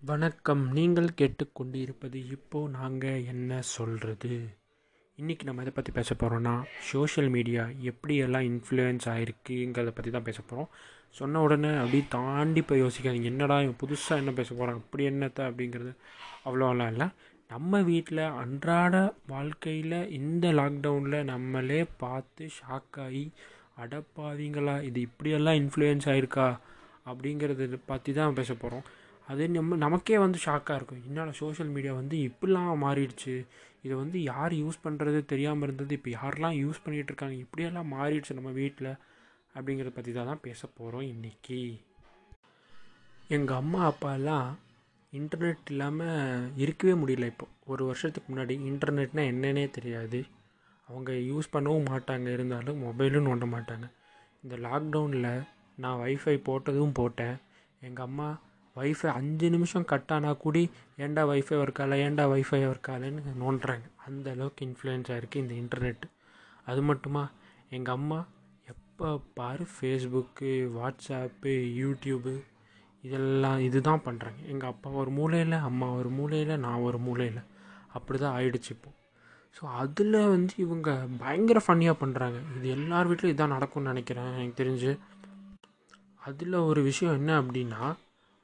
வணக்கம். நீங்கள் கேட்டுக்கொண்டிருப்பது இப்போது நாங்கள் என்ன சொல்கிறது இன்றைக்கி நம்ம எதை பற்றி பேச போகிறோன்னா சோஷியல் மீடியா எப்படியெல்லாம் இன்ஃப்ளூயன்ஸ் ஆகிருக்குங்கிறத பற்றி தான் பேச போகிறோம் சொன்ன உடனே அப்படியே தாண்டி போய் யோசிக்காதீங்க. என்னடா இவன் புதுசாக என்ன பேச போகிறான் அப்படி என்னத்த அப்படிங்கிறது அவ்வளோலாம் இல்லை. நம்ம வீட்டில் அன்றாட வாழ்க்கையில் இந்த லாக்டவுனில் நம்மளே பார்த்து ஷாக் ஆகி அடப்பாவீங்களா இது இப்படியெல்லாம் இன்ஃப்ளூயன்ஸ் ஆகிருக்கா அப்படிங்கிறத பற்றி தான் பேச போகிறோம் அது நம்ம நமக்கே வந்து ஷாக்காக இருக்கும். என்னால் சோஷியல் மீடியா வந்து இப்படிலாம் மாறிடுச்சு. இதை வந்து யார் யூஸ் பண்ணுறது தெரியாமல் இருந்தது. இப்போ யாரெல்லாம் யூஸ் பண்ணிகிட்டு இருக்காங்க? இப்படியெல்லாம் மாறிடுச்சு நம்ம வீட்டில் அப்படிங்கிறத பற்றி தான் தான் பேச போகிறோம் இன்றைக்கி எங்கள் அம்மா அப்பாலாம் இன்டர்நெட் இல்லாமல் இருக்கவே முடியல இப்போ. ஒரு வருஷத்துக்கு முன்னாடி இன்டர்நெட்னால் என்னன்னே தெரியாது. அவங்க யூஸ் பண்ணவும் மாட்டாங்க இருந்தாலும் மொபைலும் நோண்ட மாட்டாங்க. இந்த லாக்டவுனில் நான் வைஃபை போட்டதும் போட்டேன். எங்கள் அம்மா வைஃபை அஞ்சு நிமிஷம் கட் ஆனால் கூடி ஏன்டா வைஃபை ஒர்க்கால ஏன்டா வைஃபை ஒர்க்காலன்னு நோண்டுறாங்க. அந்த அளவுக்கு இன்ஃப்ளூயன்ஸ் ஆகிருக்கு இந்த இன்டர்நெட் அது மட்டுமா எங்கள் அம்மா எப்போ பாரு ஃபேஸ்புக்கு வாட்ஸ்அப்பு யூடியூபு இதெல்லாம் இதுதான் பண்ணுறாங்க எங்கள் அப்பா ஒரு மூலையில் அம்மா ஒரு மூலையில் நான் ஒரு மூலையில். அப்படி தான் ஆயிடுச்சு இப்போது ஸோ அதில் வந்து இவங்க பயங்கர ஃபன்னியாக பண்ணுறாங்க இது எல்லார் வீட்லையும் இதான் நடக்கும்னு நினைக்கிறேன். எனக்கு தெரிஞ்சு. அதில் ஒரு விஷயம் என்ன அப்படின்னா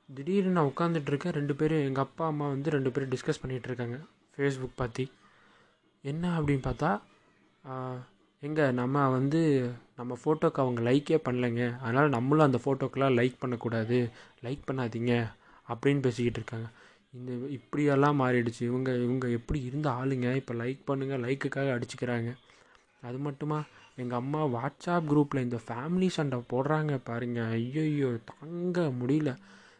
திடீர்னு நான் உட்காந்துட்ருக்கேன் ரெண்டு பேர் எங்கள் அப்பா அம்மா வந்து ரெண்டு பேரும் டிஸ்கஸ் பண்ணிகிட்ருக்காங்க ஃபேஸ்புக் பற்றி என்ன அப்படின்னு பார்த்தா எங்கே நம்ம வந்து நம்ம ஃபோட்டோக்கு அவங்க லைக்கே பண்ணலைங்க. அதனால் நம்மளும் அந்த ஃபோட்டோக்கெலாம் லைக் பண்ணக்கூடாது. லைக் பண்ணாதீங்க அப்படின்னு பேசிக்கிட்டு இருக்காங்க. இந்த இப்படியெல்லாம் மாறிடுச்சு. இவங்க இவங்க எப்படி இருந்த ஆளுங்க இப்போ லைக் பண்ணுங்கள் லைக்குக்காக அடிச்சுக்கிறாங்க. அது மட்டுமா? எங்கள் அம்மா வாட்ஸ்அப் குரூப்பில் இந்த ஃபேமிலி சண்டை போடுறாங்க பாருங்க. ஐயோ தாங்க முடியல.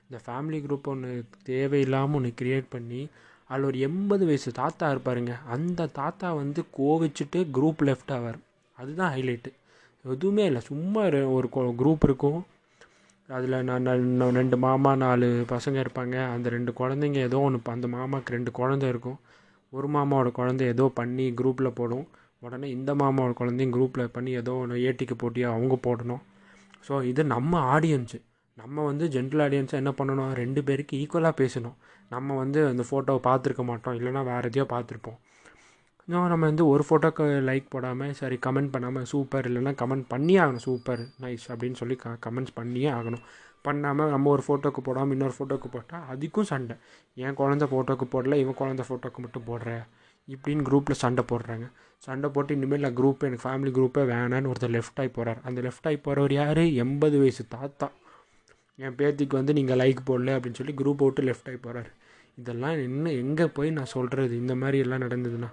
இந்த ஃபேமிலி குரூப் ஒன்று தேவையில்லாமல் ஒன்று க்ரியேட் பண்ணி அதில் ஒரு எண்பது வயசு தாத்தா இருப்பாருங்க. அந்த தாத்தா வந்து கோவிச்சுட்டு குரூப் லெஃப்ட் ஆவார். அதுதான் ஹைலைட்டு எதுவுமே இல்லை. சும்மா ஒரு குரூப் இருக்கும். அதில் நான் ரெண்டு மாமா நாலு பசங்க இருப்பாங்க. அந்த ரெண்டு குழந்தைங்க ஏதோ ஒன்று அந்த மாமாவுக்கு ரெண்டு குழந்த இருக்கும். ஒரு மாமாவோட குழந்தை ஏதோ பண்ணி குரூப்பில் போடும். உடனே இந்த மாமாவோட குழந்தையும் குரூப்பில் பண்ணி ஏதோ ஒன்று ஏட்டிக்கு போட்டியாக அவங்க போடணும். ஸோ இது நம்ம ஆடியன்ஸு நம்ம வந்து ஜென்ரல் ஆடியன்ஸாக என்ன பண்ணணும்? ரெண்டு பேருக்கு ஈக்குவலாக பேசணும். நம்ம வந்து அந்த ஃபோட்டோவை பார்த்துருக்க மாட்டோம். இல்லைனா வேறு எதையோ பார்த்துருப்போம். இன்னும் நம்ம வந்து ஒரு ஃபோட்டோக்கு லைக் போடாமல் சரி கமெண்ட் பண்ணாமல் சூப்பர் இல்லைன்னா கமெண்ட் பண்ணியே ஆகணும் சூப்பர் நைஸ் அப்படின்னு சொல்லி க கமெண்ட்ஸ் பண்ணியே ஆகணும். பண்ணாமல் நம்ம ஒரு ஃபோட்டோக்கு போடாமல் இன்னொரு ஃபோட்டோக்கு போட்டால் அதுக்கும் சண்டை. என் குழந்த ஃபோட்டோக்கு போடல இவன் குழந்த ஃபோட்டோக்கு மட்டும் போடுற இப்படின்னு குரூப்பில் சண்டை போடுறாங்க. சண்டை போட்டு இனிமேல் நான் குரூப் எனக்கு ஃபேமிலி குரூப்பே வேணான்னு ஒருத்தர் லெஃப்ட் ஆகி போகிறார் அந்த லெஃப்ட் ஆகி போகிறவர் யார்? எண்பது வயசு தாத்தா. என் பேத்திக்கு வந்து நீங்கள் லைக் போடல அப்படின்னு சொல்லி குரூப் விட்டு லெஃப்ட் ஆகி போகிறாரு இதெல்லாம் இன்னும் எங்கே போய் நான் சொல்கிறது இந்த மாதிரி எல்லாம் நடந்ததுன்னா.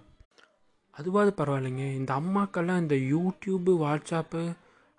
அதுவாது பரவாயில்லைங்க. இந்த அம்மாக்கெல்லாம் இந்த யூடியூப்பு வாட்ஸ்அப்பு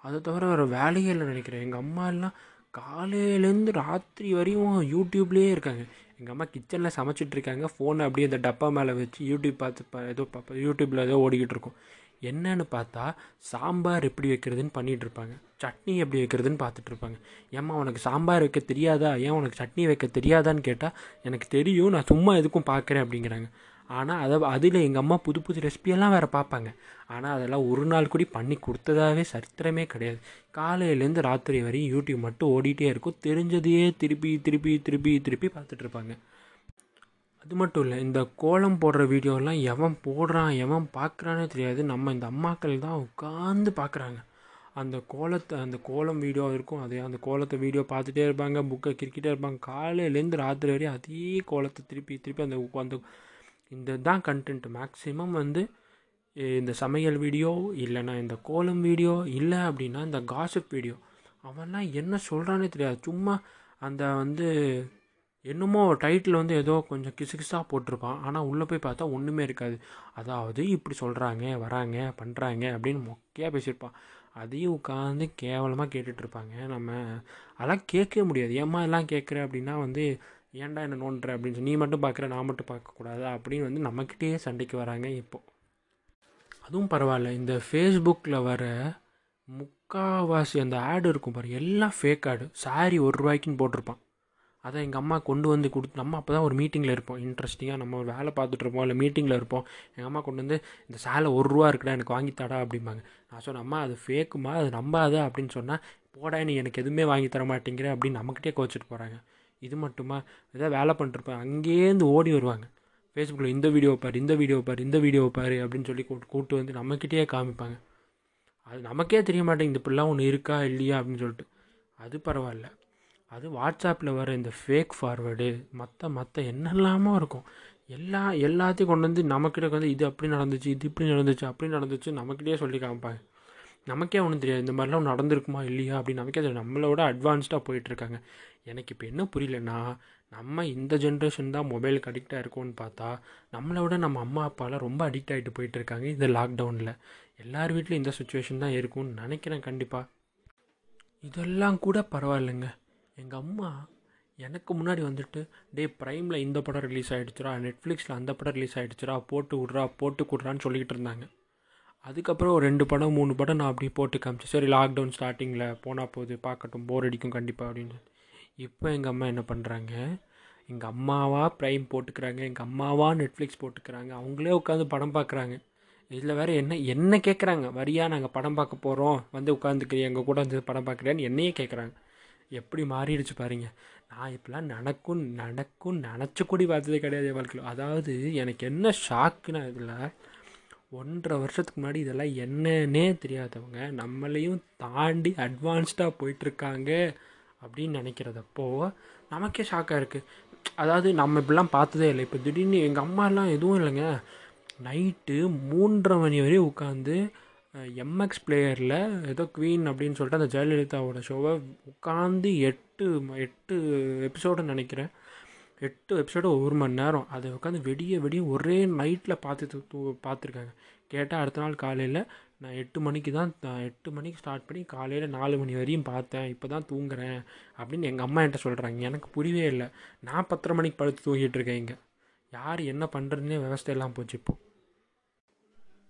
அதை தவிர வேறு வேலையே இல்லை நினைக்கிறேன். எங்கள் அம்மா எல்லாம் காலையிலேருந்து ராத்திரி வரையும் யூடியூப்லேயே இருக்காங்க. எங்கள் அம்மா கிச்சனில் சமைச்சிட்ருக்காங்க ஃபோனை அப்படியே அந்த டப்பா மேலே வச்சு யூடியூப் பார்த்து ஏதோ பார்ப்போம் யூடியூப்பில் ஏதோ ஓடிக்கிட்டு இருக்கும். என்னன்னு பார்த்தா சாம்பார் எப்படி வைக்கிறதுன்னு பண்ணிகிட்டு இருப்பாங்க. சட்னி எப்படி வைக்கிறதுன்னு பார்த்துட்டு இருப்பாங்க. ஏம்மா உனக்கு சாம்பார் வைக்க தெரியாதா? ஏன் உனக்கு சட்னி வைக்க தெரியாதான்னு கேட்டால் எனக்கு தெரியும். நான் சும்மா எதுக்கும் பார்க்குறேன் அப்படிங்கிறாங்க. ஆனால் அதை அதில் எங்கள் அம்மா புது புது ரெசிபியெல்லாம் வேறு பார்ப்பாங்க ஆனால் அதெல்லாம் ஒரு நாள் கூடி பண்ணி கொடுத்ததாவே சரித்திரமே கிடையாது. காலையிலேருந்து ராத்திரி வரையும் யூடியூப் மட்டும் ஓடிட்டே இருக்கும். தெரிஞ்சதையே திருப்பி திருப்பி திருப்பி திருப்பி பார்த்துட்ருப்பாங்க அது மட்டும் இல்லை இந்த கோலம் போடுற வீடியோலாம் எவன் போடுறான் எவன் பார்க்குறானே தெரியாது. நம்ம இந்த அம்மாக்கள் தான் உட்காந்து பார்க்குறாங்க. அந்த கோலத்தை அந்த கோலம் வீடியோ இருக்கும். அதே அந்த கோலத்தை வீடியோ பார்த்துட்டே இருப்பாங்க புக்கை கிரிக்கிட்டே இருப்பாங்க. காலையிலேருந்து ராத்திரி வரையும் அதே கோலத்தை திருப்பி திருப்பி அந்த அந்த இந்த தான் கண்டென்ட் மேக்ஸிமம் வந்து இந்த சமையல் வீடியோ இல்லைன்னா இந்த கோலம் வீடியோ இல்லை அப்படின்னா இந்த காசிப் வீடியோ அவன்லாம் என்ன சொல்கிறானே தெரியாது. சும்மா அந்த வந்து என்னமோ டைட்டில் வந்து ஏதோ கொஞ்சம் கிசுகிசாக போட்டிருப்பான். ஆனால் உள்ளே போய் பார்த்தா ஒன்றுமே இருக்காது. அதாவது இப்படி சொல்கிறாங்க வராங்க பண்ணுறாங்க அப்படின்னு மொக்கையாக பேசியிருப்பான். அதையும் உட்காந்து கேவலமாக கேட்டுட்ருப்பாங்க நம்ம. அதெல்லாம் கேட்கவே முடியாது. ஏம்மா எல்லாம் கேட்குற அப்படின்னா வந்து ஏன்டா என்ன நோண்டுற அப்படின்னு சொல்லி நீ மட்டும் பார்க்குற நான் மட்டும் பார்க்கக்கூடாது அப்படின்னு வந்து நம்மக்கிட்டேயே சண்டைக்கு வராங்க இப்போது அதுவும் பரவாயில்ல இந்த ஃபேஸ்புக்கில் வர முக்கால்வாசி அந்த ஆடு இருக்கும் பாரு எல்லாம் ஃபேக் ஆடு சாரி ஒரு ரூபாய்க்குன்னு போட்டிருப்பான். அதை எங்கள் அம்மா கொண்டு வந்து கொடுத்து நம்ம அப்போ தான் ஒரு மீட்டிங்கில் இருப்போம். இன்ட்ரெஸ்டிங்காக நம்ம ஒரு வேலை பார்த்துட்ருப்போம் இல்லை மீட்டிங்கில் இருப்போம். எங்கள் அம்மா கொண்டு வந்து இந்த சேலை ஒரு ரூபா இருக்குடா எனக்கு வாங்கித்தாடா அப்படிம்பாங்க. நான் சொன்னேன் அம்மா அது ஃபேக்குமா அது நம்பாத? அப்படின்னு சொன்னால் போடா நீ எனக்கு எதுவுமே வாங்கி தர மாட்டேங்கிற அப்படின்னு நம்மக்கிட்டே கோச்சிட்டு போகிறாங்க இது மட்டுமா? ஏதாவது வேலை பண்ணிருப்பேன். அங்கேருந்து ஓடி வருவாங்க. ஃபேஸ்புக்கில் இந்த வீடியோ பார் இந்த வீடியோ பார் இந்த வீடியோ பார் அப்படின்னு சொல்லி கூட்டு கூட்டு வந்து நம்மக்கிட்டேயே காமிப்பாங்க. அது நமக்கே தெரிய மாட்டேங்குது இப்படிலாம் ஒன்று இருக்கா இல்லையா? அப்படின்னு சொல்லிட்டு. அது பரவாயில்ல. அது வாட்ஸ்அப்பில் வர இந்த ஃபேக் ஃபார்வேர்டு மற்ற மற்ற என்னெல்லாமோ இருக்கும். எல்லா எல்லாத்தையும் கொண்டு வந்து நமக்கிட்ட வந்து இது அப்படி நடந்துச்சு இது இப்படி நடந்துச்சு அப்படி நடந்துச்சு நம்மக்கிட்டே சொல்லி காமிப்பாங்க. நமக்கே ஒன்றும் தெரியாது. இந்த மாதிரிலாம் நடந்திருக்குமா இல்லையா அப்படின்னு நமக்கே தெரியும் நம்மளோட அட்வான்ஸ்டாக போயிட்டுருக்காங்க எனக்கு இப்போ என்ன புரியலன்னா நம்ம இந்த ஜென்ரேஷன் தான் மொபைலுக்கு அடிக்டாக இருக்கோன்னு பார்த்தா நம்மளை விட நம்ம அம்மா அப்பாலாம் ரொம்ப அடிக்ட் ஆகிட்டு போயிட்டுருக்காங்க இந்த லாக்டவுனில் எல்லார் வீட்லையும் இந்த சுச்சுவேஷன் தான் இருக்கும்னு நினைக்கிறேன் கண்டிப்பாக இதெல்லாம் கூட பரவாயில்லைங்க. எங்கள் அம்மா எனக்கு முன்னாடி வந்துட்டு டே ப்ரைமில் இந்த படம் ரிலீஸ் ஆகிடுச்சுரா நெட்ஃப்ளிக்ஸில் அந்த படம் ரிலீஸ் ஆகிடுச்சுரா போட்டு விட்றா போட்டு கொடுறான்னு சொல்லிக்கிட்டு இருந்தாங்க. அதுக்கப்புறம் ஒரு ரெண்டு படம் மூணு படம் நான் அப்படி போட்டு காமிச்சேன். சரி லாக்டவுன் ஸ்டார்டிங்கில் போனால் போகுது பார்க்கட்டும் போர் அடிக்கும் கண்டிப்பாக அப்படின்னு. இப்போ எங்கள் அம்மா என்ன பண்ணுறாங்க எங்கள் அம்மாவா ப்ரைம் போட்டுக்கிறாங்க எங்கள் அம்மாவா நெட்ஃப்ளிக்ஸ் போட்டுக்கிறாங்க அவங்களே உட்காந்து படம் பார்க்குறாங்க. இதில் வேறு என்ன என்ன கேட்குறாங்க வரியா நாங்கள் படம் பார்க்க போகிறோம் வந்து உட்காந்துக்கிறீ எங்கள் கூட வந்து படம் பார்க்குறேன்னு என்னையே கேட்குறாங்க எப்படி மாறிடுச்சு பாருங்க. நான் இப்போலாம் நடக்கும் நடக்கும் நினச்சி கூடி பார்த்ததே கிடையாது என் வாழ்க்கையில். அதாவது எனக்கு என்ன ஷாக்குன்னா இதில் ஒன்றரை வருஷத்துக்கு முன்னாடி இதெல்லாம் என்னன்னே தெரியாதவங்க நம்மளையும் தாண்டி அட்வான்ஸ்டாக போயிட்டுருக்காங்க அப்படின்னு நினைக்கிறதப்போ நமக்கே ஷாக்காக இருக்குது அதாவது நம்ம இப்படிலாம் பார்த்ததே இல்லை. இப்போ திடீர்னு எங்கள் அம்மாலாம் எதுவும் இல்லைங்க. நைட்டு மூன்றரை மணி வரையும் உட்காந்து எம்எக்ஸ் பிளேயரில் ஏதோ குவீன் அப்படின்னு சொல்லிட்டு அந்த ஜெயலலிதாவோட ஷோவை உட்காந்து எட்டு எட்டு எபிசோடுன்னு நினைக்கிறேன். எட்டு எபிசோடு ஒரு மணி நேரம் அதை உட்காந்து வெடிய வெடிய ஒரே நைட்டில் பார்த்து தூ பார்த்துருக்காங்க. கேட்டால் அடுத்த நாள் காலையில் நான் எட்டு மணிக்கு தான் எட்டு மணிக்கு ஸ்டார்ட் பண்ணி காலையில் நாலு மணி வரையும் பார்த்தேன். இப்போ தான் தூங்குறேன் அப்படின்னு எங்கள் அம்மா என்கிட்ட சொல்கிறாங்க எனக்கு புரியவே இல்லை. நான் பத்தரை மணிக்கு படுத்து தூங்கிட்டு இருக்கேன் இங்கே. யார் என்ன பண்ணுறதுனே விவசாயெல்லாம் போச்சு இப்போது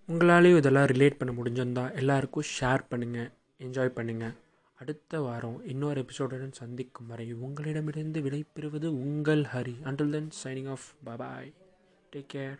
உங்களாலேயும் இதெல்லாம் ரிலேட் பண்ண முடிஞ்சிருந்தால் எல்லாருக்கும் ஷேர் பண்ணுங்கள் என்ஜாய் பண்ணுங்கள் அடுத்த வாரம் இன்னொரு எபிசோடுடன் சந்திக்கும் வரை உங்களிடமிருந்து விடைபெறுவது உங்கள் Hari. Until then signing off bye take care